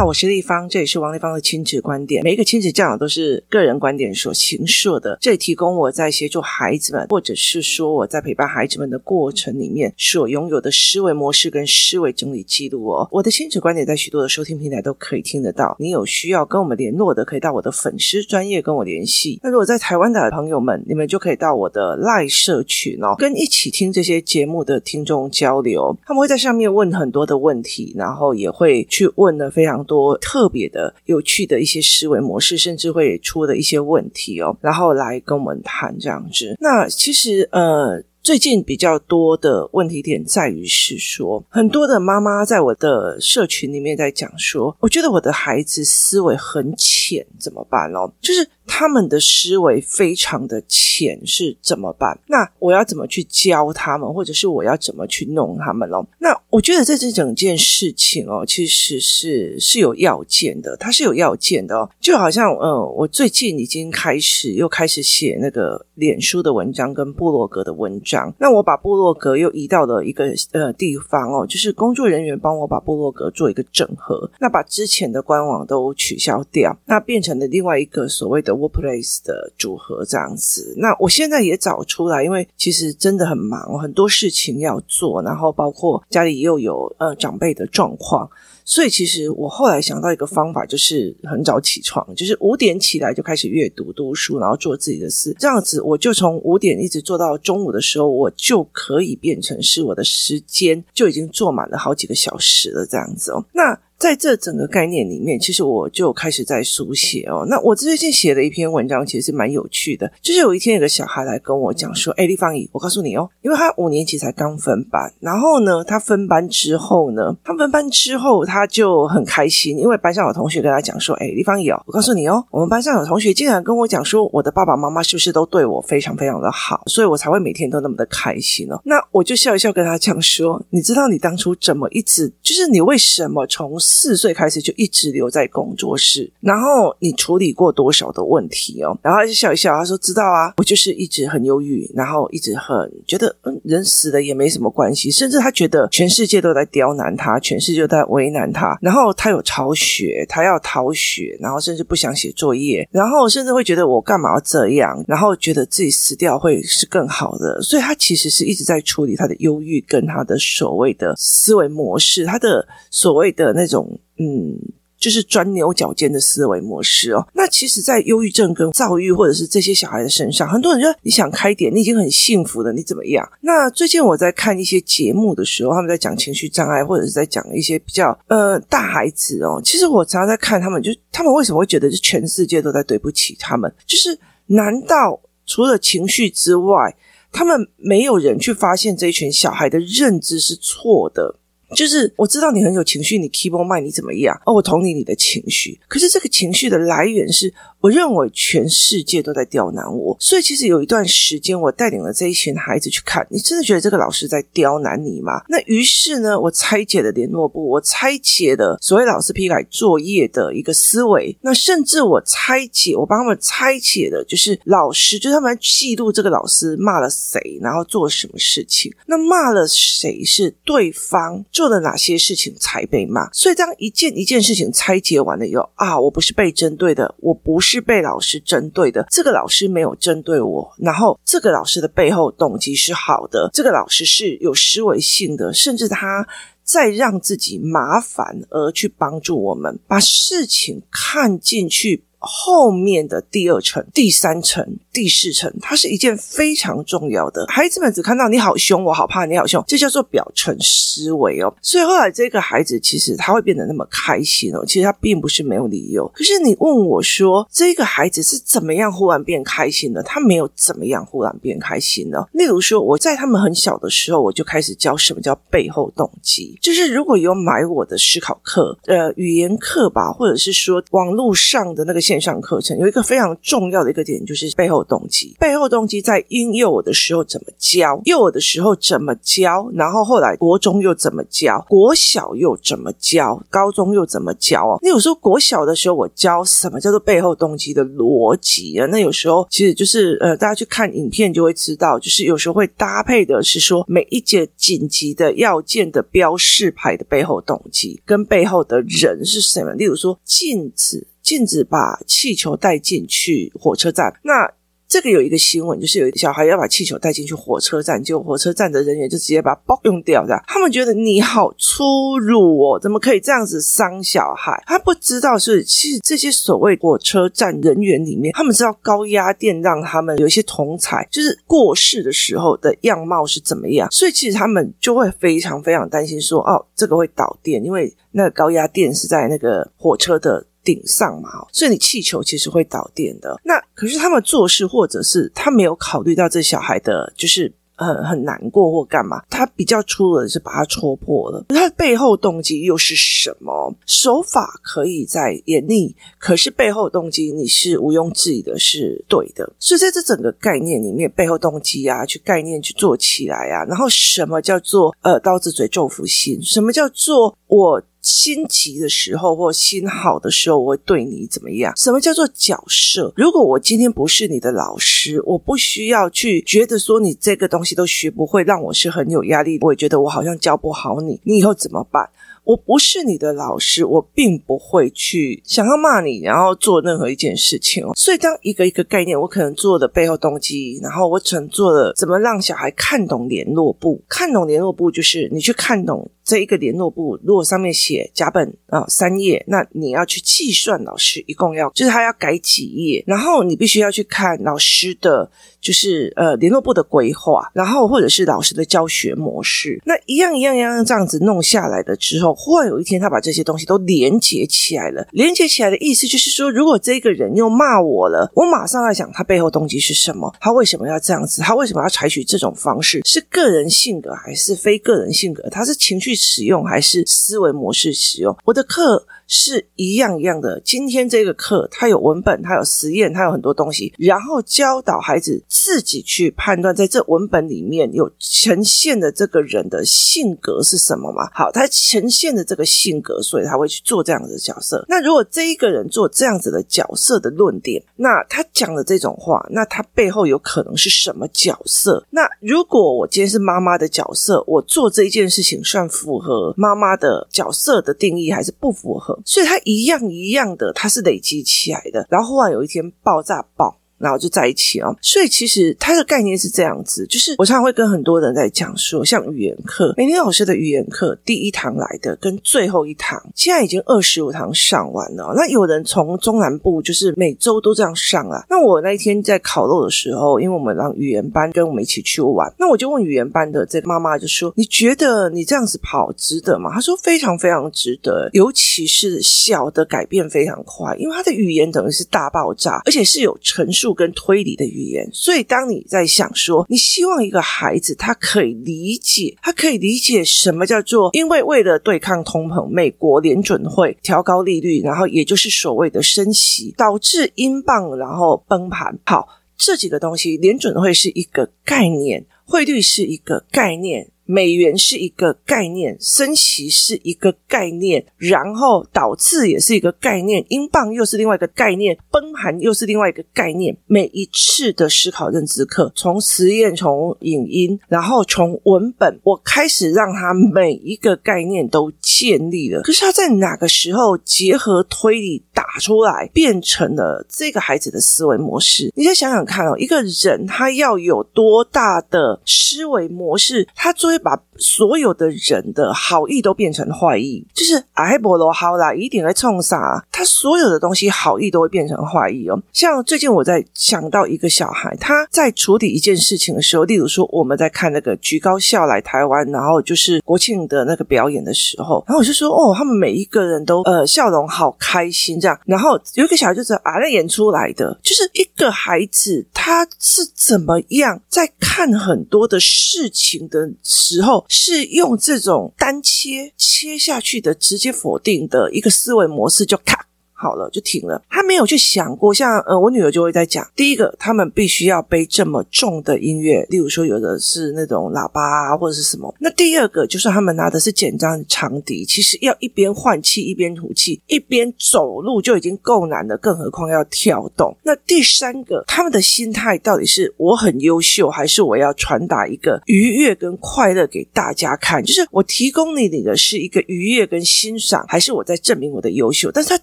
好，我是丽芳，这里是王丽芳的亲子观点。每一个亲子教养都是个人观点所形塑的，这里提供我在协助孩子们，或者是说我在陪伴孩子们的过程里面所拥有的思维模式跟思维整理记录哦。我的亲子观点在许多的收听平台都可以听得到。你有需要跟我们联络的，可以到我的粉丝专业跟我联系。那如果在台湾的朋友们，你们就可以到我的赖社群哦，跟一起听这些节目的听众交流。他们会在上面问很多的问题，然后也会去问的非常多特别的、有趣的一些思维模式，甚至会出的一些问题哦，然后来跟我们谈这样子。那其实呃，最近比较多的问题点在于是说，很多的妈妈在我的社群里面在讲说，我觉得我的孩子思维很浅，怎么办哦？就是。他们的思维非常的浅，是怎么办？那我要怎么去教他们，或者是我要怎么去弄他们喽？那我觉得在这整件事情哦，其实是是有要件的，它是有要件的哦。就好像呃，我最近已经开始又开始写那个脸书的文章跟部落格的文章，那我把部落格又移到了一个呃地方哦，就是工作人员帮我把部落格做一个整合，那把之前的官网都取消掉，那变成了另外一个所谓的。Workplace 的组合这样子，那我现在也找出来，因为其实真的很忙，很多事情要做，然后包括家里又有呃长辈的状况，所以其实我后来想到一个方法，就是很早起床，就是五点起来就开始阅读读书，然后做自己的事，这样子我就从五点一直做到中午的时候，我就可以变成是我的时间就已经做满了好几个小时了，这样子哦，那。在这整个概念里面，其实我就开始在书写哦。那我最近写了一篇文章，其实是蛮有趣的。就是有一天有个小孩来跟我讲说：“哎，丽芳姨，我告诉你哦，因为他五年级才刚分班，然后呢，他分班之后呢，他分班之后他就很开心，因为班上有同学跟他讲说：‘哎，丽芳姨哦，我告诉你哦，我们班上有同学竟然跟我讲说，我的爸爸妈妈是不是都对我非常非常的好，所以我才会每天都那么的开心哦。’那我就笑一笑跟他讲说：‘你知道你当初怎么一直，就是你为什么从’四岁开始就一直留在工作室，然后你处理过多少的问题哦？然后他就笑一笑，他说：“知道啊，我就是一直很忧郁，然后一直很觉得，嗯，人死了也没什么关系，甚至他觉得全世界都在刁难他，全世界都在为难他。然后他有逃学，他要逃学，然后甚至不想写作业，然后甚至会觉得我干嘛要这样？然后觉得自己死掉会是更好的，所以他其实是一直在处理他的忧郁跟他的所谓的思维模式，他的所谓的那种。”嗯，就是钻牛角尖的思维模式哦。那其实，在忧郁症跟躁郁或者是这些小孩的身上，很多人说你想开点，你已经很幸福了，你怎么样？那最近我在看一些节目的时候，他们在讲情绪障碍，或者是在讲一些比较呃大孩子哦。其实我常常在看他们，就他们为什么会觉得是全世界都在对不起他们？就是难道除了情绪之外，他们没有人去发现这一群小孩的认知是错的？就是我知道你很有情绪，你 keep on mind 你怎么样？哦，我同理你的情绪，可是这个情绪的来源是。我认为全世界都在刁难我，所以其实有一段时间，我带领了这一群孩子去看，你真的觉得这个老师在刁难你吗？那于是呢，我拆解了联络簿，我拆解了所谓老师批改作业的一个思维，那甚至我拆解，我帮他们拆解的，就是老师，就是他们记录这个老师骂了谁，然后做了什么事情，那骂了谁是对方做了哪些事情才被骂，所以当一件一件事情拆解完了以后啊，我不是被针对的，我不是。是被老师针对的，这个老师没有针对我，然后这个老师的背后动机是好的，这个老师是有思维性的，甚至他在让自己麻烦而去帮助我们，把事情看进去。后面的第二层、第三层、第四层，它是一件非常重要的。孩子们只看到你好凶，我好怕你好凶，这叫做表层思维哦。所以后来这个孩子其实他会变得那么开心哦，其实他并不是没有理由。可是你问我说，这个孩子是怎么样忽然变开心的？他没有怎么样忽然变开心呢？例如说，我在他们很小的时候，我就开始教什么叫背后动机，就是如果有买我的思考课、呃语言课吧，或者是说网络上的那个。线上课程，有一个非常重要的一个点，就是背后动机。背后动机在婴幼儿的时候怎么教，幼儿的时候怎么教，然后后来国中又怎么教，国小又怎么教，高中又怎么教哦？那有时候国小的时候我教什么叫做背后动机的逻辑啊？那有时候其实就是呃，大家去看影片就会知道，就是有时候会搭配的是说每一节紧急的要件的标示牌的背后动机跟背后的人是什么？例如说禁止禁止把气球带进去火车站，那。这个有一个新闻，就是有一个小孩要把气球带进去火车站，结果火车站的人员就直接把它用掉，这样他们觉得你好粗鲁哦，怎么可以这样子伤小孩？他不知道是其实这些所谓火车站人员里面，他们知道高压电让他们有一些同才就是过世的时候的样貌是怎么样，所以其实他们就会非常非常担心说，哦，这个会导电，因为那个高压电是在那个火车的。顶上嘛，所以你气球其实会导电的。那可是他们做事，或者是他没有考虑到这小孩的，就是。很很难过或干嘛，他比较粗的是把它戳破了。他的背后动机又是什么？手法可以在严厉，可是背后动机你是毋庸置疑的是对的。所以在这整个概念里面，背后动机啊，去概念去做起来啊，然后什么叫做呃刀子嘴豆腐心？什么叫做我心急的时候或心好的时候，我会对你怎么样？什么叫做角色？如果我今天不是你的老师，我不需要去觉得说你这个东西。都学不会，让我是很有压力。我也觉得我好像教不好你，你以后怎么办？我不是你的老师，我并不会去想要骂你，然后做任何一件事情。所以，当一个一个概念，我可能做的背后动机，然后我曾做了怎么让小孩看懂联络簿，看懂联络簿就是你去看懂。这一个联络簿，如果上面写甲本啊三页，那你要去计算老师一共要，就是他要改几页，然后你必须要去看老师的，就是呃联络簿的规划，然后或者是老师的教学模式，那一样一样一样这样子弄下来的之后，忽然有一天他把这些东西都连接起来了。连接起来的意思就是说，如果这个人又骂我了，我马上来想他背后动机是什么，他为什么要这样子，他为什么要采取这种方式，是个人性格还是非个人性格？他是情绪。使用还是思维模式使用？我的课。是一样一样的。今天这个课，它有文本，它有实验，它有很多东西，然后教导孩子自己去判断，在这文本里面有呈现的这个人的性格是什么嘛？好，他呈现的这个性格，所以他会去做这样子的角色。那如果这一个人做这样子的角色的论点，那他讲的这种话，那他背后有可能是什么角色？那如果我今天是妈妈的角色，我做这一件事情算符合妈妈的角色的定义，还是不符合？所以它一样一样的，它是累积起来的，然后忽然有一天爆炸爆。然后就在一起哦，所以其实它的概念是这样子，就是我常常会跟很多人在讲说，像语言课，美玲老师的语言课第一堂来的跟最后一堂，现在已经二十五堂上完了。那有人从中南部就是每周都这样上啊。那我那一天在烤肉的时候，因为我们让语言班跟我们一起去玩，那我就问语言班的这妈妈就说：“你觉得你这样子跑值得吗？”她说：“非常非常值得，尤其是小的改变非常快，因为他的语言等于是大爆炸，而且是有陈述。”跟推理的语言，所以当你在想说，你希望一个孩子他可以理解，他可以理解什么叫做，因为为了对抗通膨，美国联准会调高利率，然后也就是所谓的升息，导致英镑然后崩盘。好，这几个东西，联准会是一个概念，汇率是一个概念。美元是一个概念，升息是一个概念，然后导致也是一个概念，英镑又是另外一个概念，崩盘又是另外一个概念。每一次的思考认知课，从实验，从影音，然后从文本，我开始让他每一个概念都建立了。可是他在哪个时候结合推理打出来，变成了这个孩子的思维模式？你再想想看哦，一个人他要有多大的思维模式，他作为把所有的人的好意都变成坏意，就是埃博罗好啦，一定会冲啥？他所有的东西好意都会变成坏意哦。像最近我在想到一个小孩，他在处理一件事情的时候，例如说我们在看那个橘高校来台湾，然后就是国庆的那个表演的时候，然后我就说哦，他们每一个人都呃笑容好开心这样。然后有一个小孩就是啊，那演出来的，就是一个孩子他是怎么样在看很多的事情的。时候是用这种单切切下去的直接否定的一个思维模式，就卡。好了，就停了。他没有去想过，像呃，我女儿就会在讲，第一个，他们必须要背这么重的音乐，例如说有的是那种喇叭啊，或者是什么。那第二个就是他们拿的是简单的长笛，其实要一边换气一边吐气，一边走路就已经够难了，更何况要跳动。那第三个，他们的心态到底是我很优秀，还是我要传达一个愉悦跟快乐给大家看？就是我提供你的是一个愉悦跟欣赏，还是我在证明我的优秀？但是他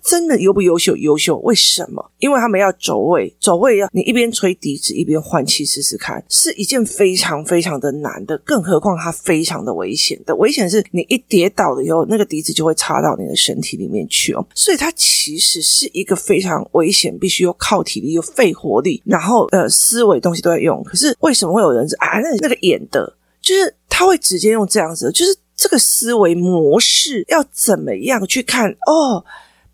真的优不优秀？优秀，为什么？因为他们要走位，走位要你一边吹笛子一边换气试试看，是一件非常非常的难的。更何况它非常的危险的，危险是你一跌倒了以后，那个笛子就会插到你的身体里面去哦。所以它其实是一个非常危险，必须又靠体力又肺活力，然后呃思维东西都在用。可是为什么会有人啊？那那个演的，就是他会直接用这样子，就是这个思维模式要怎么样去看哦？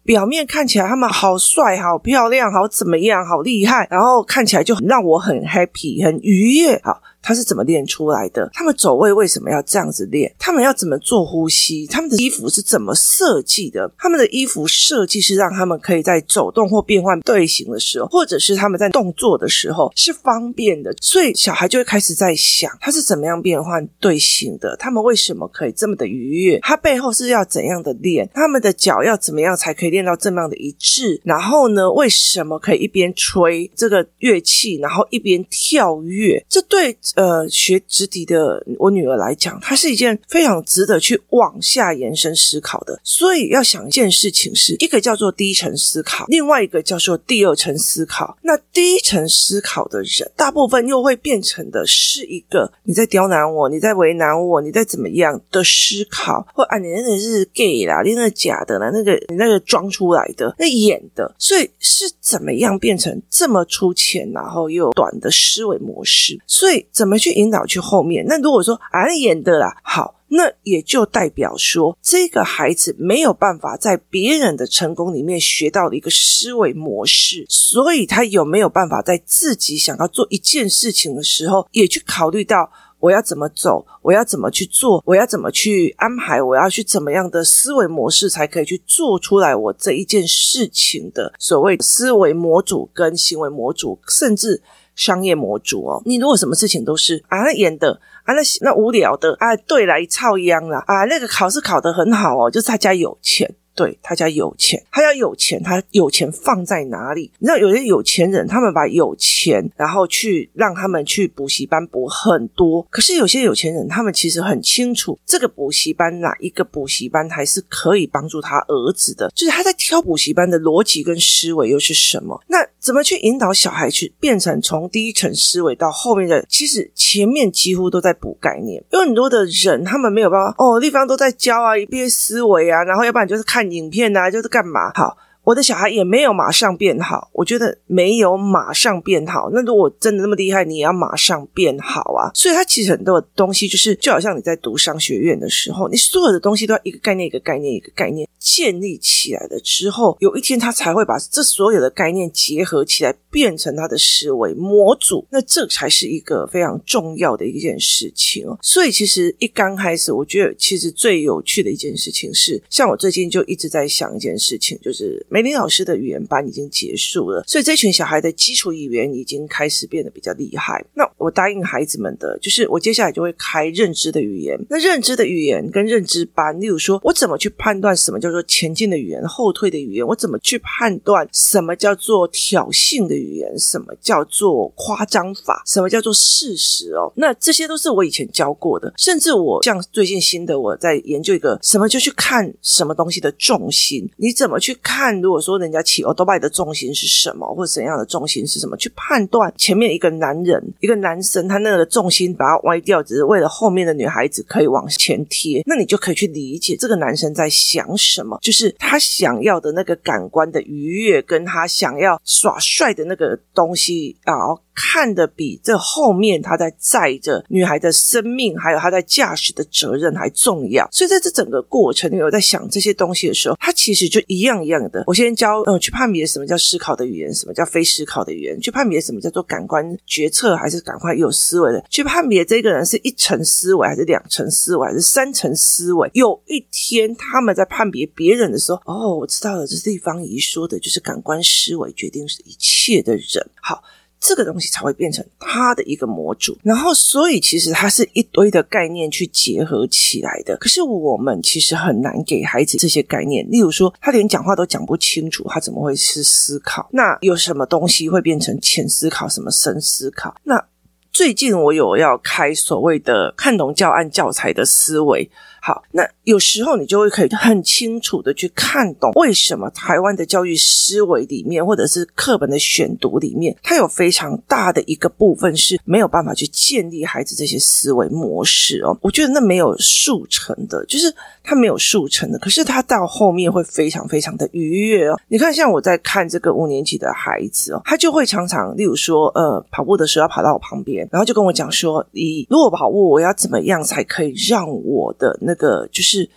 表面看起来他们好帅、好漂亮、好怎么样、好厉害，然后看起来就很让我很 happy、很愉悦，好。他是怎么练出来的？他们走位为什么要这样子练？他们要怎么做呼吸？他们的衣服是怎么设计的？他们的衣服设计是让他们可以在走动或变换队形的时候，或者是他们在动作的时候是方便的。所以小孩就会开始在想，他是怎么样变换队形的？他们为什么可以这么的愉悦？他背后是要怎样的练？他们的脚要怎么样才可以练到这么样的一致？然后呢，为什么可以一边吹这个乐器，然后一边跳跃？这对。呃，学直笛的我女儿来讲，它是一件非常值得去往下延伸思考的。所以要想一件事情是，一个叫做第一层思考，另外一个叫做第二层思考。那第一层思考的人，大部分又会变成的是一个你在刁难我，你在为难我，你在怎么样的思考，或啊，你那个是 gay 啦，你那个假的啦，那个你那个装出来的，那演的，所以是怎么样变成这么粗浅，然后又短的思维模式？所以。怎么去引导去后面？那如果说啊演的啦，好，那也就代表说这个孩子没有办法在别人的成功里面学到的一个思维模式，所以他有没有办法在自己想要做一件事情的时候，也去考虑到我要怎么走，我要怎么去做，我要怎么去安排，我要去怎么样的思维模式才可以去做出来我这一件事情的所谓思维模组跟行为模组，甚至。商业模组哦，你如果什么事情都是啊，演的啊，那那无聊的啊，对来操一样啦啊，那个考试考得很好哦，就是他家有钱。对，他家有钱，他要有钱，他有钱放在哪里？你知道有些有钱人，他们把有钱，然后去让他们去补习班补很多。可是有些有钱人，他们其实很清楚，这个补习班哪一个补习班还是可以帮助他儿子的，就是他在挑补习班的逻辑跟思维又是什么？那怎么去引导小孩去变成从第一层思维到后面的？其实前面几乎都在补概念，因为很多的人他们没有办法哦，地方都在教啊，一遍思维啊，然后要不然就是看。影片啊，就是干嘛？好。我的小孩也没有马上变好，我觉得没有马上变好。那如果真的那么厉害，你也要马上变好啊！所以，他其实很多东西就是，就好像你在读商学院的时候，你所有的东西都要一个概念一个概念一个概念建立起来了之后，有一天他才会把这所有的概念结合起来，变成他的思维模组。那这才是一个非常重要的一件事情哦。所以，其实一刚开始，我觉得其实最有趣的一件事情是，像我最近就一直在想一件事情，就是。梅林老师的语言班已经结束了，所以这群小孩的基础语言已经开始变得比较厉害。那我答应孩子们的，就是我接下来就会开认知的语言。那认知的语言跟认知班，例如说我怎么去判断什么叫做前进的语言、后退的语言？我怎么去判断什么叫做挑衅的语言？什么叫做夸张法？什么叫做事实？哦，那这些都是我以前教过的。甚至我像最近新的，我在研究一个什么，就去看什么东西的重心？你怎么去看？如果说人家骑欧多拜的重心是什么，或者怎样的重心是什么，去判断前面一个男人、一个男生，他那个重心把它歪掉，只是为了后面的女孩子可以往前贴，那你就可以去理解这个男生在想什么，就是他想要的那个感官的愉悦，跟他想要耍帅的那个东西啊。看得比这后面他在载着女孩的生命，还有他在驾驶的责任还重要。所以在这整个过程里，我在想这些东西的时候，他其实就一样一样的。我先教嗯，去判别什么叫思考的语言，什么叫非思考的语言，去判别什么叫做感官决策还是感官有思维的，去判别这个人是一层思维还是两层思维还是三层思维。有一天他们在判别别人的时候，哦，我知道了，这是地方仪说的，就是感官思维决定是一切的人。好。这个东西才会变成他的一个模组，然后所以其实它是一堆的概念去结合起来的。可是我们其实很难给孩子这些概念，例如说他连讲话都讲不清楚，他怎么会是思考？那有什么东西会变成浅思考，什么深思考？那最近我有要开所谓的看懂教案教材的思维。好，那有时候你就会可以很清楚的去看懂为什么台湾的教育思维里面，或者是课本的选读里面，它有非常大的一个部分是没有办法去建立孩子这些思维模式哦。我觉得那没有速成的，就是它没有速成的，可是它到后面会非常非常的愉悦哦。你看，像我在看这个五年级的孩子哦，他就会常常，例如说，呃，跑步的时候要跑到我旁边，然后就跟我讲说，你如果跑步，我要怎么样才可以让我的那。那个就是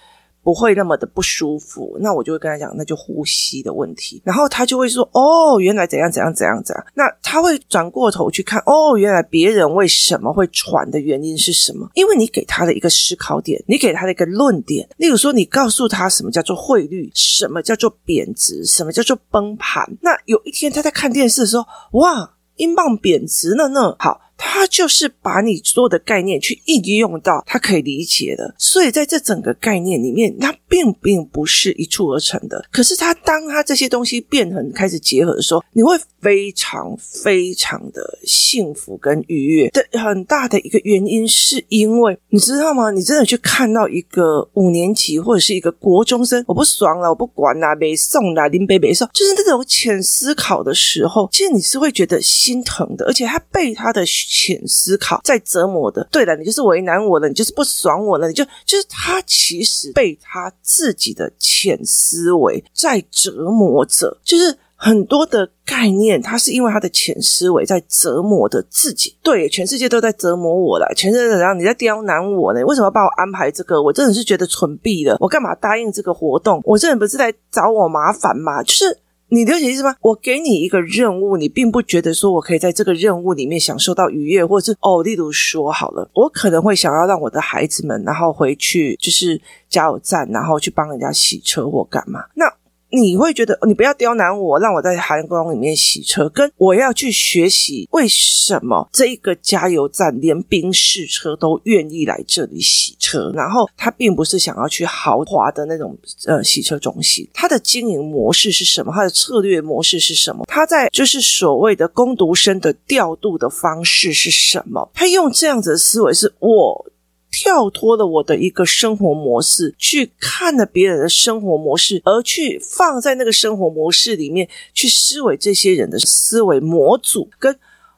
不会那么的不舒服，那我就会跟他讲，那就呼吸的问题。然后他就会说：“哦，原来怎样怎样怎样怎样。”那他会转过头去看：“哦，原来别人为什么会喘的原因是什么？因为你给他的一个思考点，你给他的一个论点。例如说，你告诉他什么叫做汇率，什么叫做贬值，什么叫做崩盘。那有一天他在看电视的时候，哇，英镑贬值了呢。好。他就是把你所有的概念去应用到他可以理解的，所以在这整个概念里面，它并并不是一蹴而成的。可是他当他这些东西变成开始结合的时候，你会非常非常的幸福跟愉悦。的很大的一个原因是因为你知道吗？你真的去看到一个五年级或者是一个国中生，我不爽了，我不管啦，没送啦，林北北送，就是那种浅思考的时候，其实你是会觉得心疼的，而且他被他的。浅思考在折磨的，对了，你就是为难我了，你就是不爽我了，你就就是他其实被他自己的浅思维在折磨着，就是很多的概念，他是因为他的潜思维在折磨的自己。对，全世界都在折磨我了，全世界怎样？你在刁难我呢？为什么要帮我安排这个？我真的是觉得蠢毙了，我干嘛答应这个活动？我这人不是来找我麻烦吗？就是。你了解意思吗？我给你一个任务，你并不觉得说我可以在这个任务里面享受到愉悦，或者是哦，例如说好了，我可能会想要让我的孩子们，然后回去就是加油站，然后去帮人家洗车或干嘛。那。你会觉得你不要刁难我，让我在寒光里面洗车，跟我要去学习为什么这个加油站连宾士车都愿意来这里洗车，然后他并不是想要去豪华的那种呃洗车中心，他的经营模式是什么？他的策略模式是什么？他在就是所谓的攻读生的调度的方式是什么？他用这样子的思维是我。跳脱了我的一个生活模式，去看了别人的生活模式，而去放在那个生活模式里面去思维这些人的思维模组。跟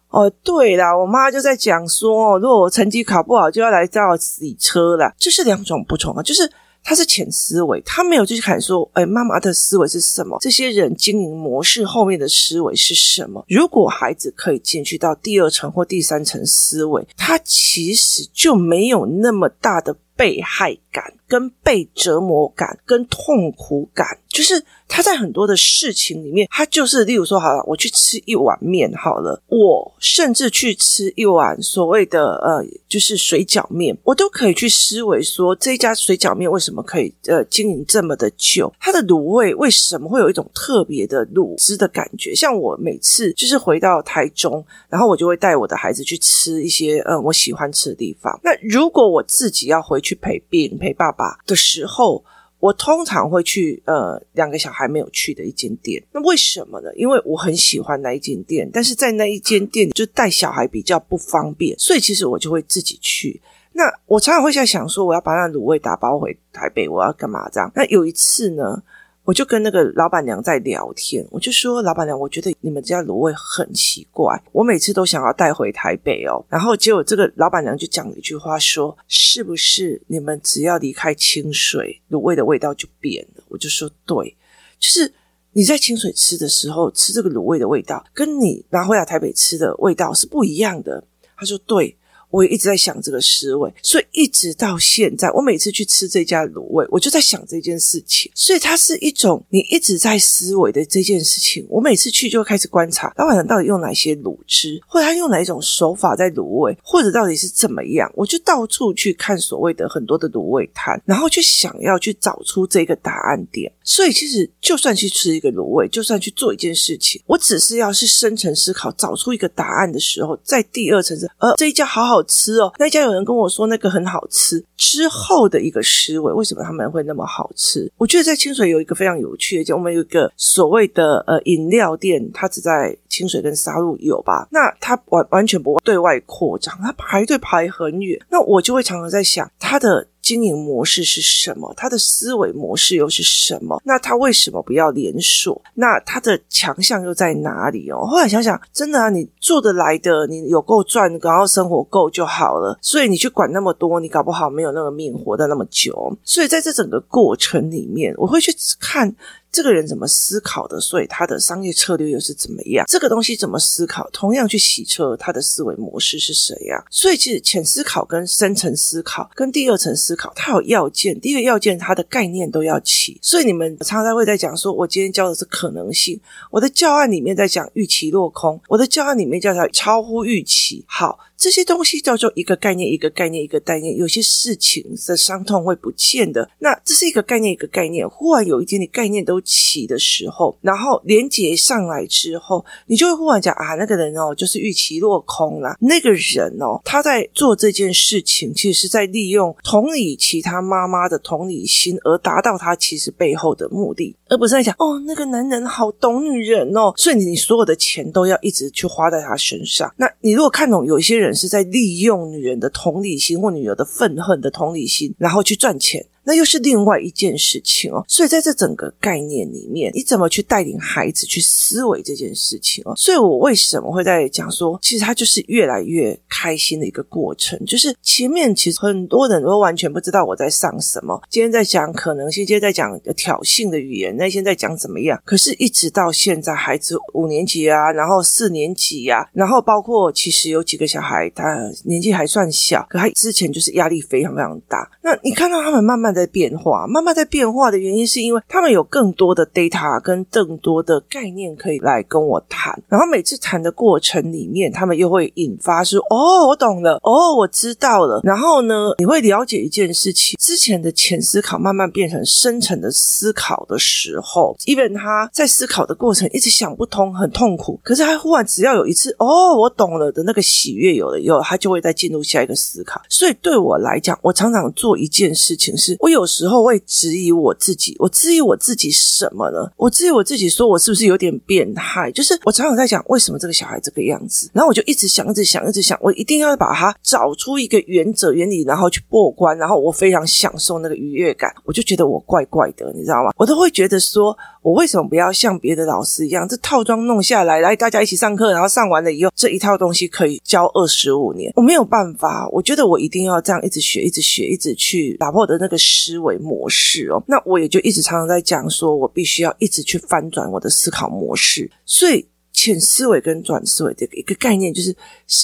哦，对啦，我妈就在讲说，如果我成绩考不好，就要来叫我洗车啦。这是两种不同啊，就是。他是浅思维，他没有去看说，哎，妈妈的思维是什么？这些人经营模式后面的思维是什么？如果孩子可以进去到第二层或第三层思维，他其实就没有那么大的被害感。跟被折磨感、跟痛苦感，就是他在很多的事情里面，他就是，例如说，好了，我去吃一碗面，好了，我甚至去吃一碗所谓的呃，就是水饺面，我都可以去思维说，这家水饺面为什么可以呃经营这么的久？它的卤味为什么会有一种特别的卤汁的感觉？像我每次就是回到台中，然后我就会带我的孩子去吃一些呃我喜欢吃的地方。那如果我自己要回去陪病陪爸爸。的时候，我通常会去呃两个小孩没有去的一间店。那为什么呢？因为我很喜欢那一间店，但是在那一间店就带小孩比较不方便，所以其实我就会自己去。那我常常会在想说，我要把那卤味打包回台北，我要干嘛这样？那有一次呢，我就跟那个老板娘在聊天，我就说：“老板娘，我觉得你们家卤味很奇怪，我每次都想要带回台北哦。”然后结果这个老板娘就讲了一句话说：“是不是你们只要离开清水，卤味的味道就变了？”我就说：“对，就是你在清水吃的时候，吃这个卤味的味道，跟你拿回来台北吃的味道是不一样的。”他说：“对。”我也一直在想这个思维，所以一直到现在，我每次去吃这家卤味，我就在想这件事情。所以它是一种你一直在思维的这件事情。我每次去就会开始观察老板娘到底用哪些卤汁，或者他用哪一种手法在卤味，或者到底是怎么样。我就到处去看所谓的很多的卤味摊，然后去想要去找出这个答案点。所以其实就算去吃一个卤味，就算去做一件事情，我只是要是深层思考，找出一个答案的时候，在第二层次，呃，这一家好好好吃哦，那家有人跟我说那个很好吃之后的一个思维，为什么他们会那么好吃？我觉得在清水有一个非常有趣的，就我们有一个所谓的呃饮料店，它只在清水跟沙鹿有吧？那它完完全不对外扩张，它排队排很远，那我就会常常在想它的。经营模式是什么？他的思维模式又是什么？那他为什么不要连锁？那他的强项又在哪里哦？后来想想，真的啊，你做得来的，你有够赚，然后生活够就好了。所以你去管那么多，你搞不好没有那个命活得那么久。所以在这整个过程里面，我会去看。这个人怎么思考的？所以他的商业策略又是怎么样？这个东西怎么思考？同样去洗车，他的思维模式是谁呀？所以其实浅思考跟深层思考跟第二层思考，它有要件。第一个要件，它的概念都要齐。所以你们常常会在讲说，我今天教的是可能性，我的教案里面在讲预期落空，我的教案里面叫做超乎预期。好。这些东西叫做一个概念，一个概念，一个概念。有些事情的伤痛会不见的。那这是一个概念，一个概念。忽然有一天，你概念都起的时候，然后连接上来之后，你就会忽然讲啊，那个人哦，就是预期落空了。那个人哦，他在做这件事情，其实是在利用同理其他妈妈的同理心，而达到他其实背后的目的，而不是在讲哦，那个男人好懂女人哦，所以你所有的钱都要一直去花在他身上。那你如果看懂有一些人。是在利用女人的同理心或女儿的愤恨的同理心，然后去赚钱。那又是另外一件事情哦，所以在这整个概念里面，你怎么去带领孩子去思维这件事情哦？所以我为什么会在讲说，其实他就是越来越开心的一个过程。就是前面其实很多人都完全不知道我在上什么，今天在讲可能性，今天在讲挑衅的语言，那现在讲怎么样？可是，一直到现在，孩子五年级啊，然后四年级、啊，然后包括其实有几个小孩，他年纪还算小，可他之前就是压力非常非常大。那你看到他们慢慢的。在变化，慢慢在变化的原因，是因为他们有更多的 data 跟更多的概念可以来跟我谈。然后每次谈的过程里面，他们又会引发说：“哦，我懂了，哦，我知道了。”然后呢，你会了解一件事情，之前的浅思考慢慢变成深层的思考的时候，even 他在思考的过程一直想不通，很痛苦。可是他忽然只要有一次“哦，我懂了”的那个喜悦有了以后，他就会再进入下一个思考。所以对我来讲，我常常做一件事情是。有时候会质疑我自己，我质疑我自己什么呢？我质疑我自己，说我是不是有点变态？就是我常常在想，为什么这个小孩这个样子？然后我就一直想，一直想，一直想，我一定要把它找出一个原则、原理，然后去过关。然后我非常享受那个愉悦感，我就觉得我怪怪的，你知道吗？我都会觉得说，我为什么不要像别的老师一样，这套装弄下来，来大家一起上课，然后上完了以后，这一套东西可以教二十五年？我没有办法，我觉得我一定要这样一直学，一直学，一直去打破我的那个。思维模式哦，那我也就一直常常在讲说，我必须要一直去翻转我的思考模式。所以浅思维跟转思维的一个概念，就是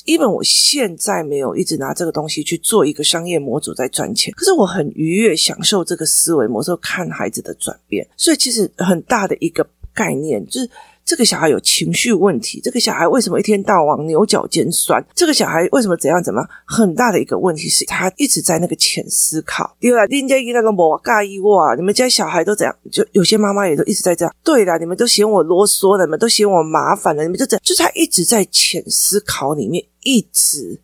，even 我现在没有一直拿这个东西去做一个商业模组在赚钱，可是我很愉悦享受这个思维模式，看孩子的转变。所以其实很大的一个概念就是。这个小孩有情绪问题，这个小孩为什么一天到晚牛角尖酸？这个小孩为什么怎样怎么样？很大的一个问题是他一直在那个浅思考。对了，人家一那个我介意哇，你们家小孩都怎样？就有些妈妈也都一直在这样。对了，你们都嫌我啰嗦了，你们都嫌我麻烦了，你们就这样，就是他一直在浅思考里面一直。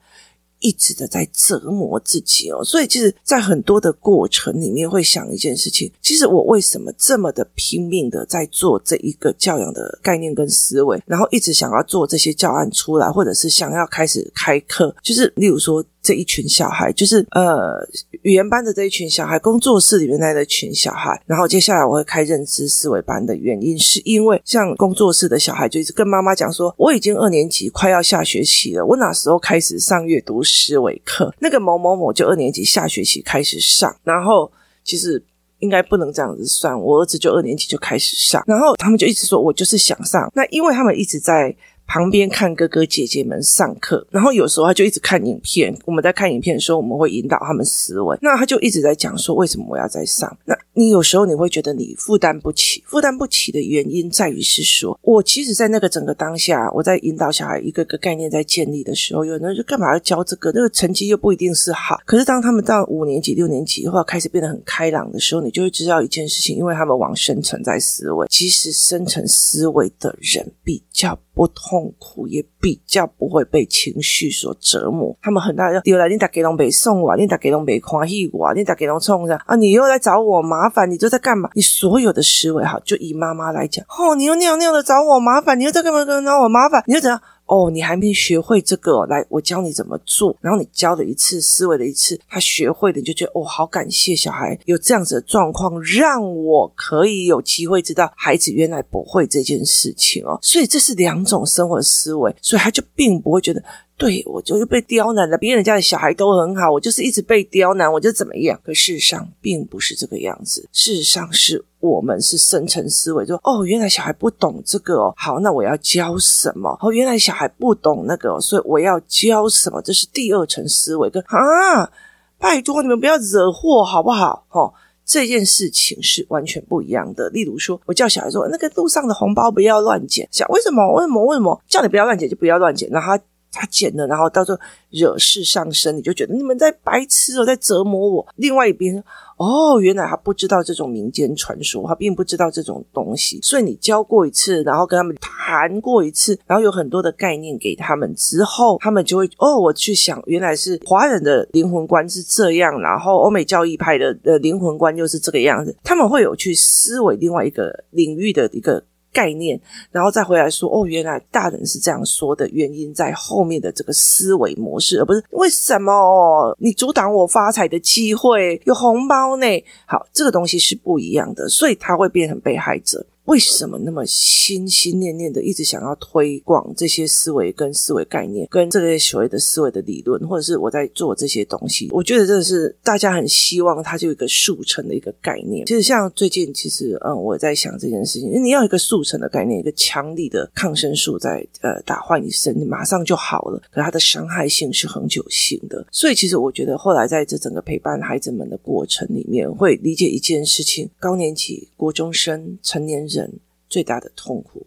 一直的在折磨自己哦，所以其实，在很多的过程里面，会想一件事情：其实我为什么这么的拼命的在做这一个教养的概念跟思维，然后一直想要做这些教案出来，或者是想要开始开课，就是例如说。这一群小孩，就是呃语言班的这一群小孩，工作室里面那一群小孩。然后接下来我会开认知思维班的原因，是因为像工作室的小孩，就一直跟妈妈讲说，我已经二年级，快要下学期了。我哪时候开始上阅读思维课？那个某某某就二年级下学期开始上。然后其实应该不能这样子算，我儿子就二年级就开始上。然后他们就一直说我就是想上。那因为他们一直在。旁边看哥哥姐姐们上课，然后有时候他就一直看影片。我们在看影片的时候，我们会引导他们思维。那他就一直在讲说，为什么我要再上？那你有时候你会觉得你负担不起，负担不起的原因在于是说，我其实，在那个整个当下，我在引导小孩一个个概念在建立的时候，有人就干嘛要教这个？那个成绩又不一定是好。可是当他们到五年级、六年级后开始变得很开朗的时候，你就会知道一件事情，因为他们往深层在思维，其实深层思维的人比较不通痛苦，也比较不会被情绪所折磨。他们很大的，丢来你打给龙北送我，你打给龙北夸戏我，你打给龙冲着啊，你又来找我麻烦，你都在干嘛？你所有的思维，哈，就以妈妈来讲，哦，你又尿尿的找我麻烦，你又在干嘛？干嘛找我麻烦？你又怎样？哦，你还没学会这个，来，我教你怎么做。然后你教了一次，思维了一次，他学会了，你就觉得哦，好感谢小孩有这样子的状况，让我可以有机会知道孩子原来不会这件事情哦。所以这是两种生活思维，所以他就并不会觉得。对，我就是被刁难了。别人家的小孩都很好，我就是一直被刁难，我就怎么样？可事实上并不是这个样子。事实上是我们是深层思维，就哦，原来小孩不懂这个哦。好，那我要教什么？哦，原来小孩不懂那个哦，所以我要教什么？这是第二层思维。跟啊，拜托你们不要惹祸好不好？哦，这件事情是完全不一样的。例如说，我叫小孩说，那个路上的红包不要乱捡。想为什么？为什么？为什么？叫你不要乱捡就不要乱捡，然后他。他捡了，然后到时候惹事上身，你就觉得你们在白痴哦，在折磨我。另外一边，哦，原来他不知道这种民间传说，他并不知道这种东西，所以你教过一次，然后跟他们谈过一次，然后有很多的概念给他们之后，他们就会哦，我去想，原来是华人的灵魂观是这样，然后欧美教义派的的灵魂观又是这个样子，他们会有去思维另外一个领域的一个。概念，然后再回来说哦，原来大人是这样说的，原因在后面的这个思维模式，而不是为什么你阻挡我发财的机会，有红包呢？好，这个东西是不一样的，所以他会变成被害者。为什么那么心心念念的一直想要推广这些思维跟思维概念，跟这些所谓的思维的理论，或者是我在做这些东西？我觉得真的是大家很希望它就有一个速成的一个概念。其实像最近，其实嗯，我在想这件事情，你要一个速成的概念，一个强力的抗生素在呃打坏你身体，马上就好了。可它的伤害性是恒久性的。所以其实我觉得后来在这整个陪伴孩子们的过程里面，会理解一件事情：高年级、国中生、成年人。人最大的痛苦，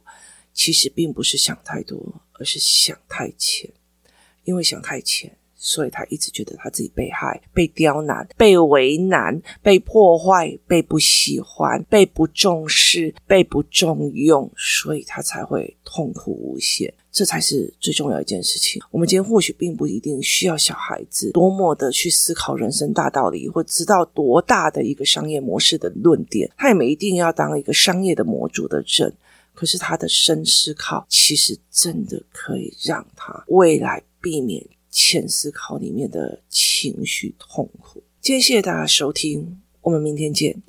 其实并不是想太多，而是想太浅。因为想太浅，所以他一直觉得他自己被害、被刁难、被为难、被破坏、被不喜欢、被不重视、被不重用，所以他才会痛苦无限。这才是最重要一件事情。我们今天或许并不一定需要小孩子多么的去思考人生大道理，或知道多大的一个商业模式的论点，他也没一定要当一个商业的模主的人。可是他的深思考，其实真的可以让他未来避免浅思考里面的情绪痛苦。今天谢谢大家收听，我们明天见。